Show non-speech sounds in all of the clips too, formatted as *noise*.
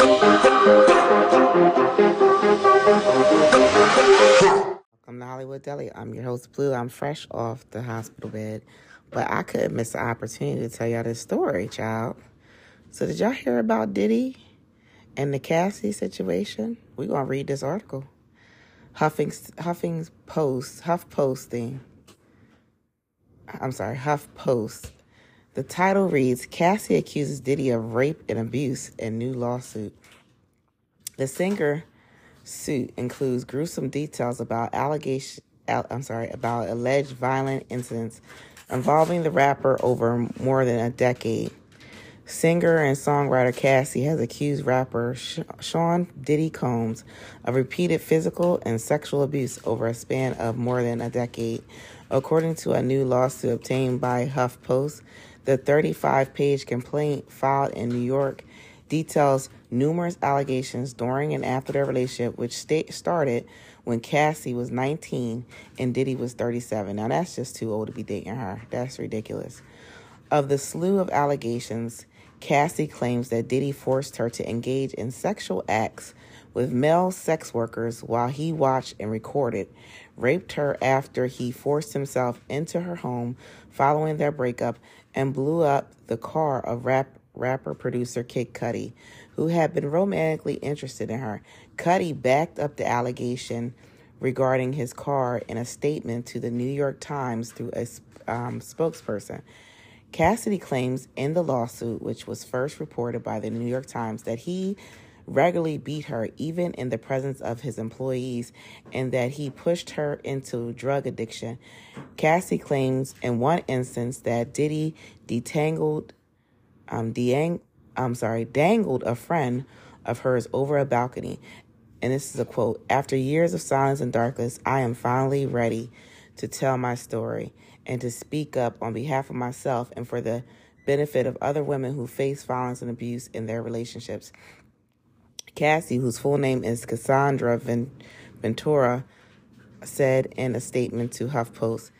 Welcome to Hollywood Deli. I'm your host, Bleu. I'm fresh off the hospital bed, but I couldn't miss the opportunity to tell y'all this story, child. So, did y'all hear about Diddy and the Cassie situation? We're going to read this article. Huffing's, Huffing's Post, Huff Posting. I'm sorry, Huff Post. The title reads Cassie accuses Diddy of rape and abuse in new lawsuit. The singer suit includes gruesome details about allegation I'm sorry, about alleged violent incidents involving the rapper over more than a decade. Singer and songwriter Cassie has accused rapper Sean Diddy Combs of repeated physical and sexual abuse over a span of more than a decade. According to a new lawsuit obtained by HuffPost, the 35 page complaint filed in New York details numerous allegations during and after their relationship, which started when Cassie was 19 and Diddy was 37. Now, that's just too old to be dating her. That's ridiculous. Of the slew of allegations, Cassie claims that Diddy forced her to engage in sexual acts with male sex workers while he watched and recorded, raped her after he forced himself into her home following their breakup, and blew up the car of rap rapper producer Kid Cudi, who had been romantically interested in her. Cudi backed up the allegation regarding his car in a statement to the New York Times through a um, spokesperson. Cassidy claims in the lawsuit, which was first reported by the New York Times, that he regularly beat her even in the presence of his employees and that he pushed her into drug addiction. Cassie claims in one instance that Diddy detangled um, deang- I'm sorry, dangled a friend of hers over a balcony. And this is a quote After years of silence and darkness, I am finally ready to tell my story and to speak up on behalf of myself and for the benefit of other women who face violence and abuse in their relationships. Cassie, whose full name is Cassandra Ventura, said in a statement to HuffPost,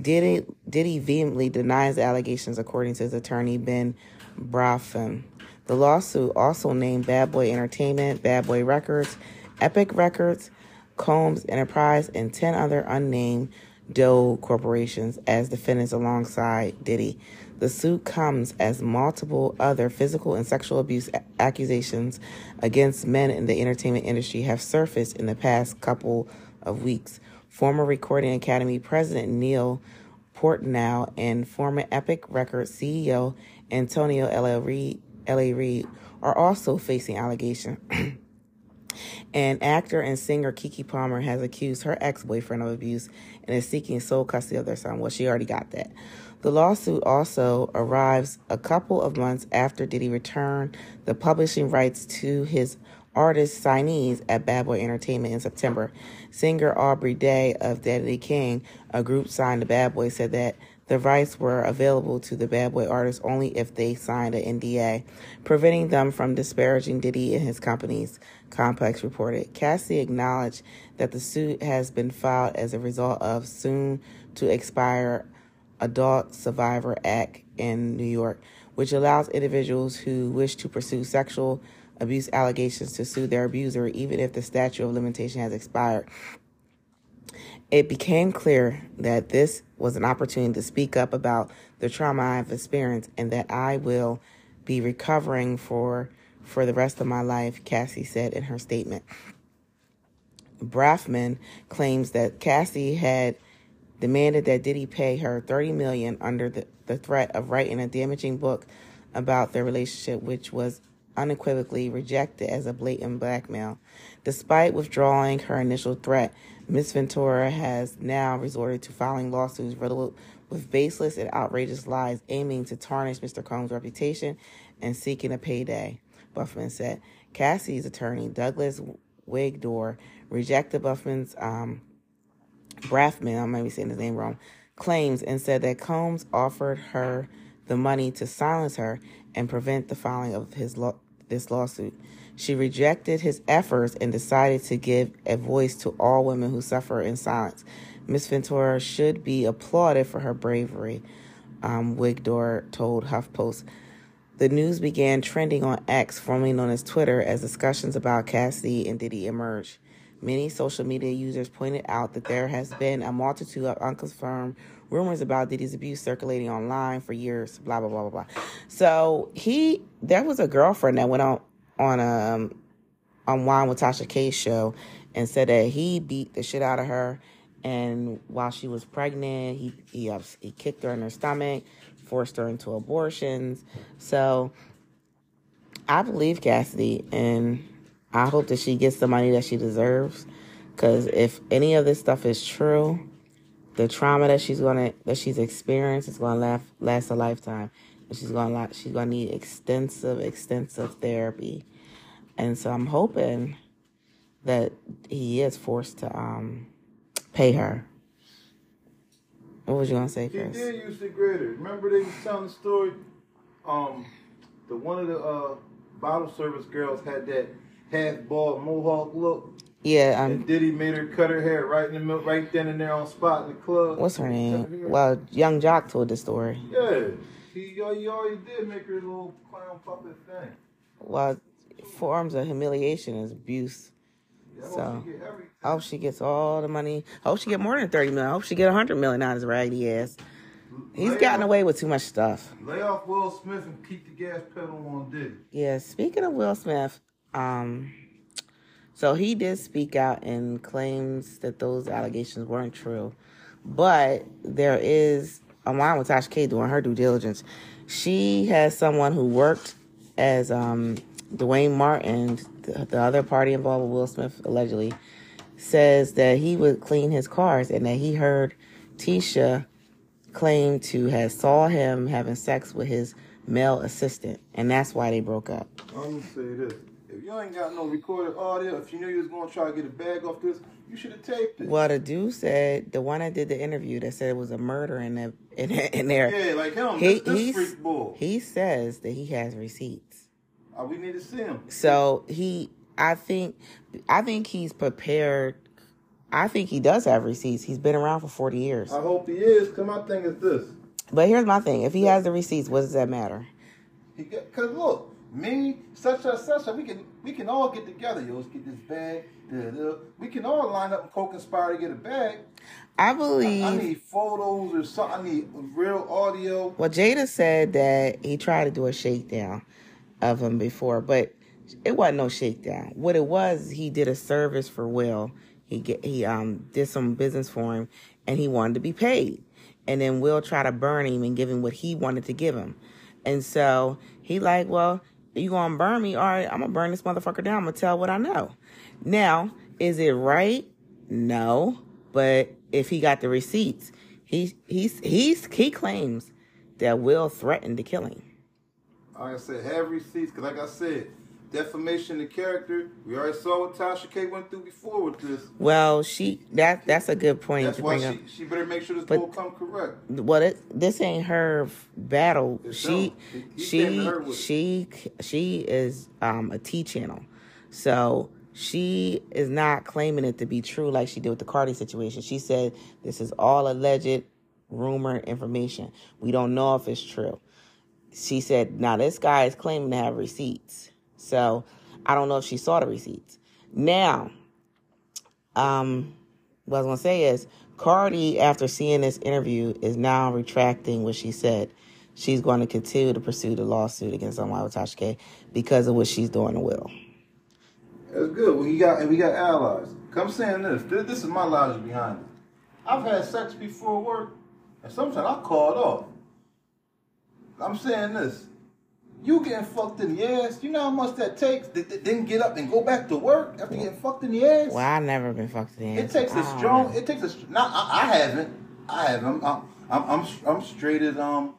Diddy, Diddy vehemently denies allegations, according to his attorney Ben Brafman. The lawsuit also named Bad Boy Entertainment, Bad Boy Records, Epic Records, Combs Enterprise, and 10 other unnamed Doe corporations as defendants alongside Diddy. The suit comes as multiple other physical and sexual abuse accusations against men in the entertainment industry have surfaced in the past couple of weeks. Former Recording Academy President Neil Portnow and former Epic Records CEO Antonio L.A. Reid, L.A. Reid are also facing allegations. *clears throat* and actor and singer Keke Palmer has accused her ex-boyfriend of abuse and is seeking sole custody of their son. Well, she already got that. The lawsuit also arrives a couple of months after Diddy returned the publishing rights to his artist signees at Bad Boy Entertainment in September. Singer Aubrey Day of Danity Kane, a group signed to Bad Boy, said that the rights were available to the Bad Boy artists only if they signed an NDA, preventing them from disparaging Diddy and his companies, Complex reported. Cassie acknowledged that the suit has been filed as a result of soon to expire Adult Survivor Act in New York, which allows individuals who wish to pursue sexual abuse allegations to sue their abuser even if the statute of limitation has expired. It became clear that this was an opportunity to speak up about the trauma I've experienced and that I will be recovering for for the rest of my life, Cassie said in her statement. Brafman claims that Cassie had demanded that Diddy pay her 30 million under the, the threat of writing a damaging book about their relationship, which was unequivocally rejected as a blatant blackmail. Despite withdrawing her initial threat, Ms. Ventura has now resorted to filing lawsuits riddled with baseless and outrageous lies aiming to tarnish Mr. Combs' reputation and seeking a payday, Buffman said. Cassie's attorney, Douglas Wigdor, rejected Buffman's um, Brafman, I might be saying his name wrong, claims and said that Combs offered her the money to silence her and prevent the filing of his law- this lawsuit. She rejected his efforts and decided to give a voice to all women who suffer in silence. Miss Ventura should be applauded for her bravery, um, Wigdor told HuffPost. The news began trending on X, formerly known as Twitter, as discussions about Cassidy and Diddy emerged. Many social media users pointed out that there has been a multitude of unconfirmed rumors about Diddy's abuse circulating online for years, blah blah blah blah blah. So he there was a girlfriend that went on on um on Wine with Tasha K's show and said that he beat the shit out of her and while she was pregnant, he he he kicked her in her stomach, forced her into abortions. So I believe Cassidy, and I hope that she gets the money that she deserves. Because if any of this stuff is true, the trauma that she's gonna that she's experienced is gonna last last a lifetime, and she's gonna she's gonna need extensive extensive therapy, and so I'm hoping that he is forced to um pay her. What was you gonna say, Chris? He did use the grader. Remember they was telling the story. Um, the one of the uh, bottle service girls had that half bald mohawk look. Yeah, um, and Diddy made her cut her hair right in the middle, right then and there on spot in the club. What's her name? Well, Young Joc told the story. Yeah, he, he already did make her a little clown puppet thing. Well, forms of humiliation is abuse. Yeah, so I hope she gets all the money. I hope she get more than thirty million. I hope she get a hundred million out of his raggedy ass. He's lay gotten off, away with too much stuff. Lay off Will Smith and keep the gas pedal on Diddy. Yeah, speaking of Will Smith, um, so he did speak out and claims that those allegations weren't true. But there is, along with Tasha K doing her due diligence, she has someone who worked as um, Duane Martin, the, the other party involved with Will Smith, allegedly, says that he would clean his cars and that he heard Tisha claim to have saw him having sex with his male assistant, and that's why they broke up. I'm gonna say this: if you ain't got no recorded audio, if you knew you was gonna try to get a bag off this, you should have taped it. Well, the dude said the one that did the interview that said it was a murder in the in, in there. Yeah, like him. He, this, bull. He says that he has receipts. Uh, we need to see him. So he, I think, I think he's prepared. I think he does have receipts. He's been around for forty years. I hope he is. Cause my thing is this. But here's my thing: if he has the receipts, what does that matter? He cause look, me, such such such, we can we can all get together. Yo, let's get this bag. We can all line up and co-conspire to get a bag. I believe. I, I, need photos or something. I need real audio. Well, Jada said that he tried to do a shakedown of him before, but it wasn't no shakedown. What it was, he did a service for Will. He get he um did some business for him, and he wanted to be paid. And then Will tried to burn him and give him what he wanted to give him. And so he like, well, you gonna burn me? All right, I'm gonna burn this motherfucker down. I'm gonna tell what I know. Now, is it right? No, but if he got the receipts, he he's he's he claims that Will threatened to kill him. Like I said, have receipts, because like I said, defamation of character. We already saw what Tasha K went through before with this. Well, she that that's a good point. That's why she, up. she better make sure this but, come correct. Well, it, this ain't her battle. It's she he, she she she is um, a T channel, so she is not claiming it to be true like she did with the Cardi situation. She said this is all alleged rumor information. We don't know if it's true. She said, now this guy is claiming to have receipts. So I don't know if she saw the receipts. Now, um, what I was gonna say is Cardi, after seeing this interview, is now retracting what she said. She's going to continue to pursue the lawsuit against Omar Tasha K because of what she's doing to Will. That's good. We got we got allies. Come saying this. this. Is my logic behind it. I've had sex before work, and sometimes I call it off. I'm saying this you getting fucked in the ass. You know how much that takes? Then get up and go back to work after getting fucked in the ass. Well, I've never been fucked in the ass. It takes a strong. Know. It takes a. Not. I, I haven't. I haven't. I'm, I'm. I'm. I'm straight as um,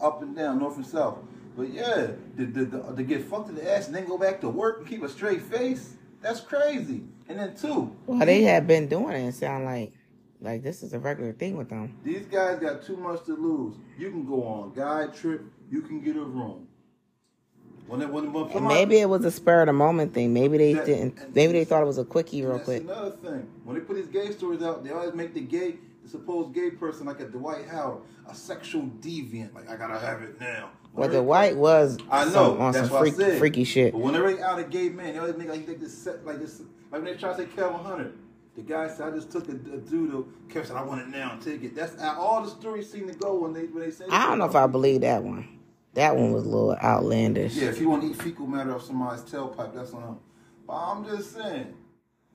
up and down, north and south. But yeah, to, to, to, get fucked in the ass and then go back to work and keep a straight face. That's crazy. And then two. Well, they have been doing it. It sound like. Like this is a regular thing with them. These guys got too much to lose. You can go on guide trip. You can get a room. When it, when, when maybe it was a spur of the moment thing. Maybe they didn't. Maybe they thought it was a quickie real quick. Another thing, when they put these gay stories out, they always make the gay the supposed gay person like a Dwight Howard, a sexual deviant. Like I gotta have it now. Well, the white was I know some, on that's some freak, freaky shit. But when they out a gay man, they always make like, like this set like this. Like when they try to say Calvin Hunter, the guy said I just took a, a doodle. Kevin said I want it now. Take it. That's all the stories seem to go when they when they say. I don't know if I believe that one. That one was a little outlandish. Yeah, if you want to eat fecal matter off somebody's tailpipe, that's on. But I'm just saying.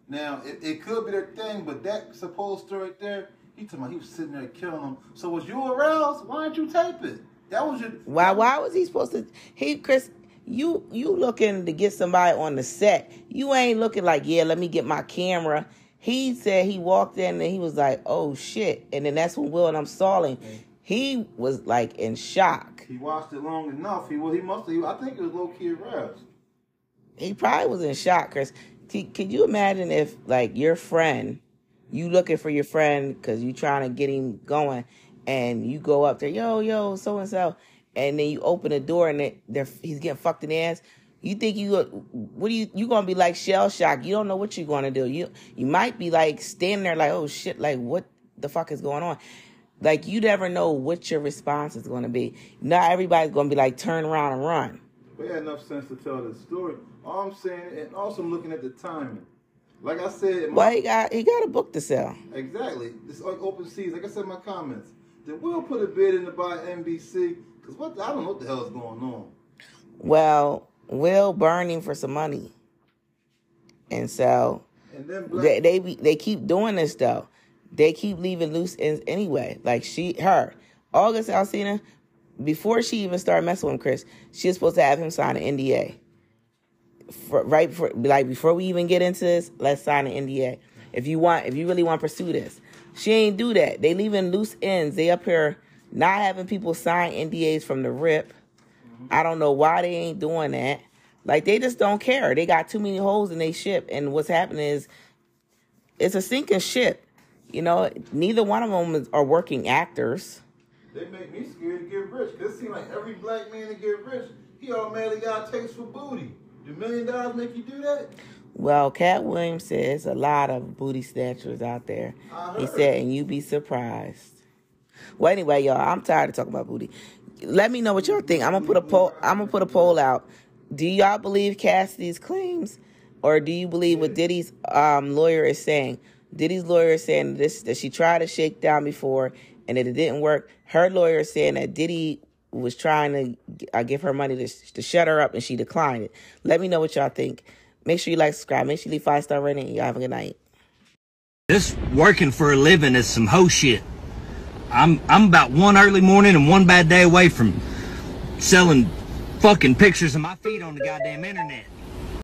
Now it, it could be their thing, but that supposed story right there, he talking about he was sitting there killing them. So was you aroused? Why didn't you tape it? That was your. Why? Why was he supposed to? He, Chris, you you looking to get somebody on the set? You ain't looking like, yeah, let me get my camera. He said he walked in and he was like, oh shit, and then that's when Will and I'm stalling. He was like in shock. He watched it long enough. He well, he must have. I think it was low key aroused. He probably was in shock, Chris. T- Could you imagine if like your friend, you looking for your friend because you trying to get him going, and you go up there, yo, yo, so and so, and then you open the door and it, they're, he's getting fucked in the ass. You think you what do you you gonna be like shell shock? You don't know what you're gonna do. You you might be like standing there like oh shit like what the fuck is going on? Like you never know what your response is gonna be. Not everybody's gonna be like turn around and run. He had enough sense to tell the story. All I'm saying, and also I'm looking at the timing. Like I said, my- Well, he got he got a book to sell. Exactly. This like open seas. Like I said in my comments. Did Will put a bid in to buy NBC? Because what I don't know what the hell is going on. Well, Will burning for some money, and so And then Black, they they, they keep doing this though. They keep leaving loose ends anyway. Like she, her, August Alsina, before she even started messing with Chris, she was supposed to have him sign an NDA. For, right before, like before we even get into this, let's sign an NDA. If you want, if you really want to pursue this, she ain't do that. They leaving loose ends. They up here not having people sign NDAs from the rip. I don't know why they ain't doing that. Like they just don't care. They got too many holes in their ship, and what's happening is it's a sinking ship. You know, neither one of them is, are working actors. they make me scared to get rich. Because it seems like every black man to get rich, he automatically got a taste for booty. Do million dollars make you do that? Well, Katt Williams says a lot of booty snatchers out there. He said, and you be surprised. Well, anyway, y'all, I'm tired of talking about booty. Let me know what y'all think. I'm gonna put a poll. I'm gonna put a poll out. Do y'all believe Cassidy's claims, or do you believe what Diddy's um, lawyer is saying? Diddy's lawyer saying this that she tried to shake down before and that it didn't work. Her lawyer saying that Diddy was trying to uh, give her money to, to shut her up and she declined it. Let me know what y'all think. Make sure you like, subscribe. Make sure you leave five star rating. Y'all have a good night. This working for a living is some hoe shit. I'm I'm about one early morning and one bad day away from selling fucking pictures of my feet on the goddamn internet.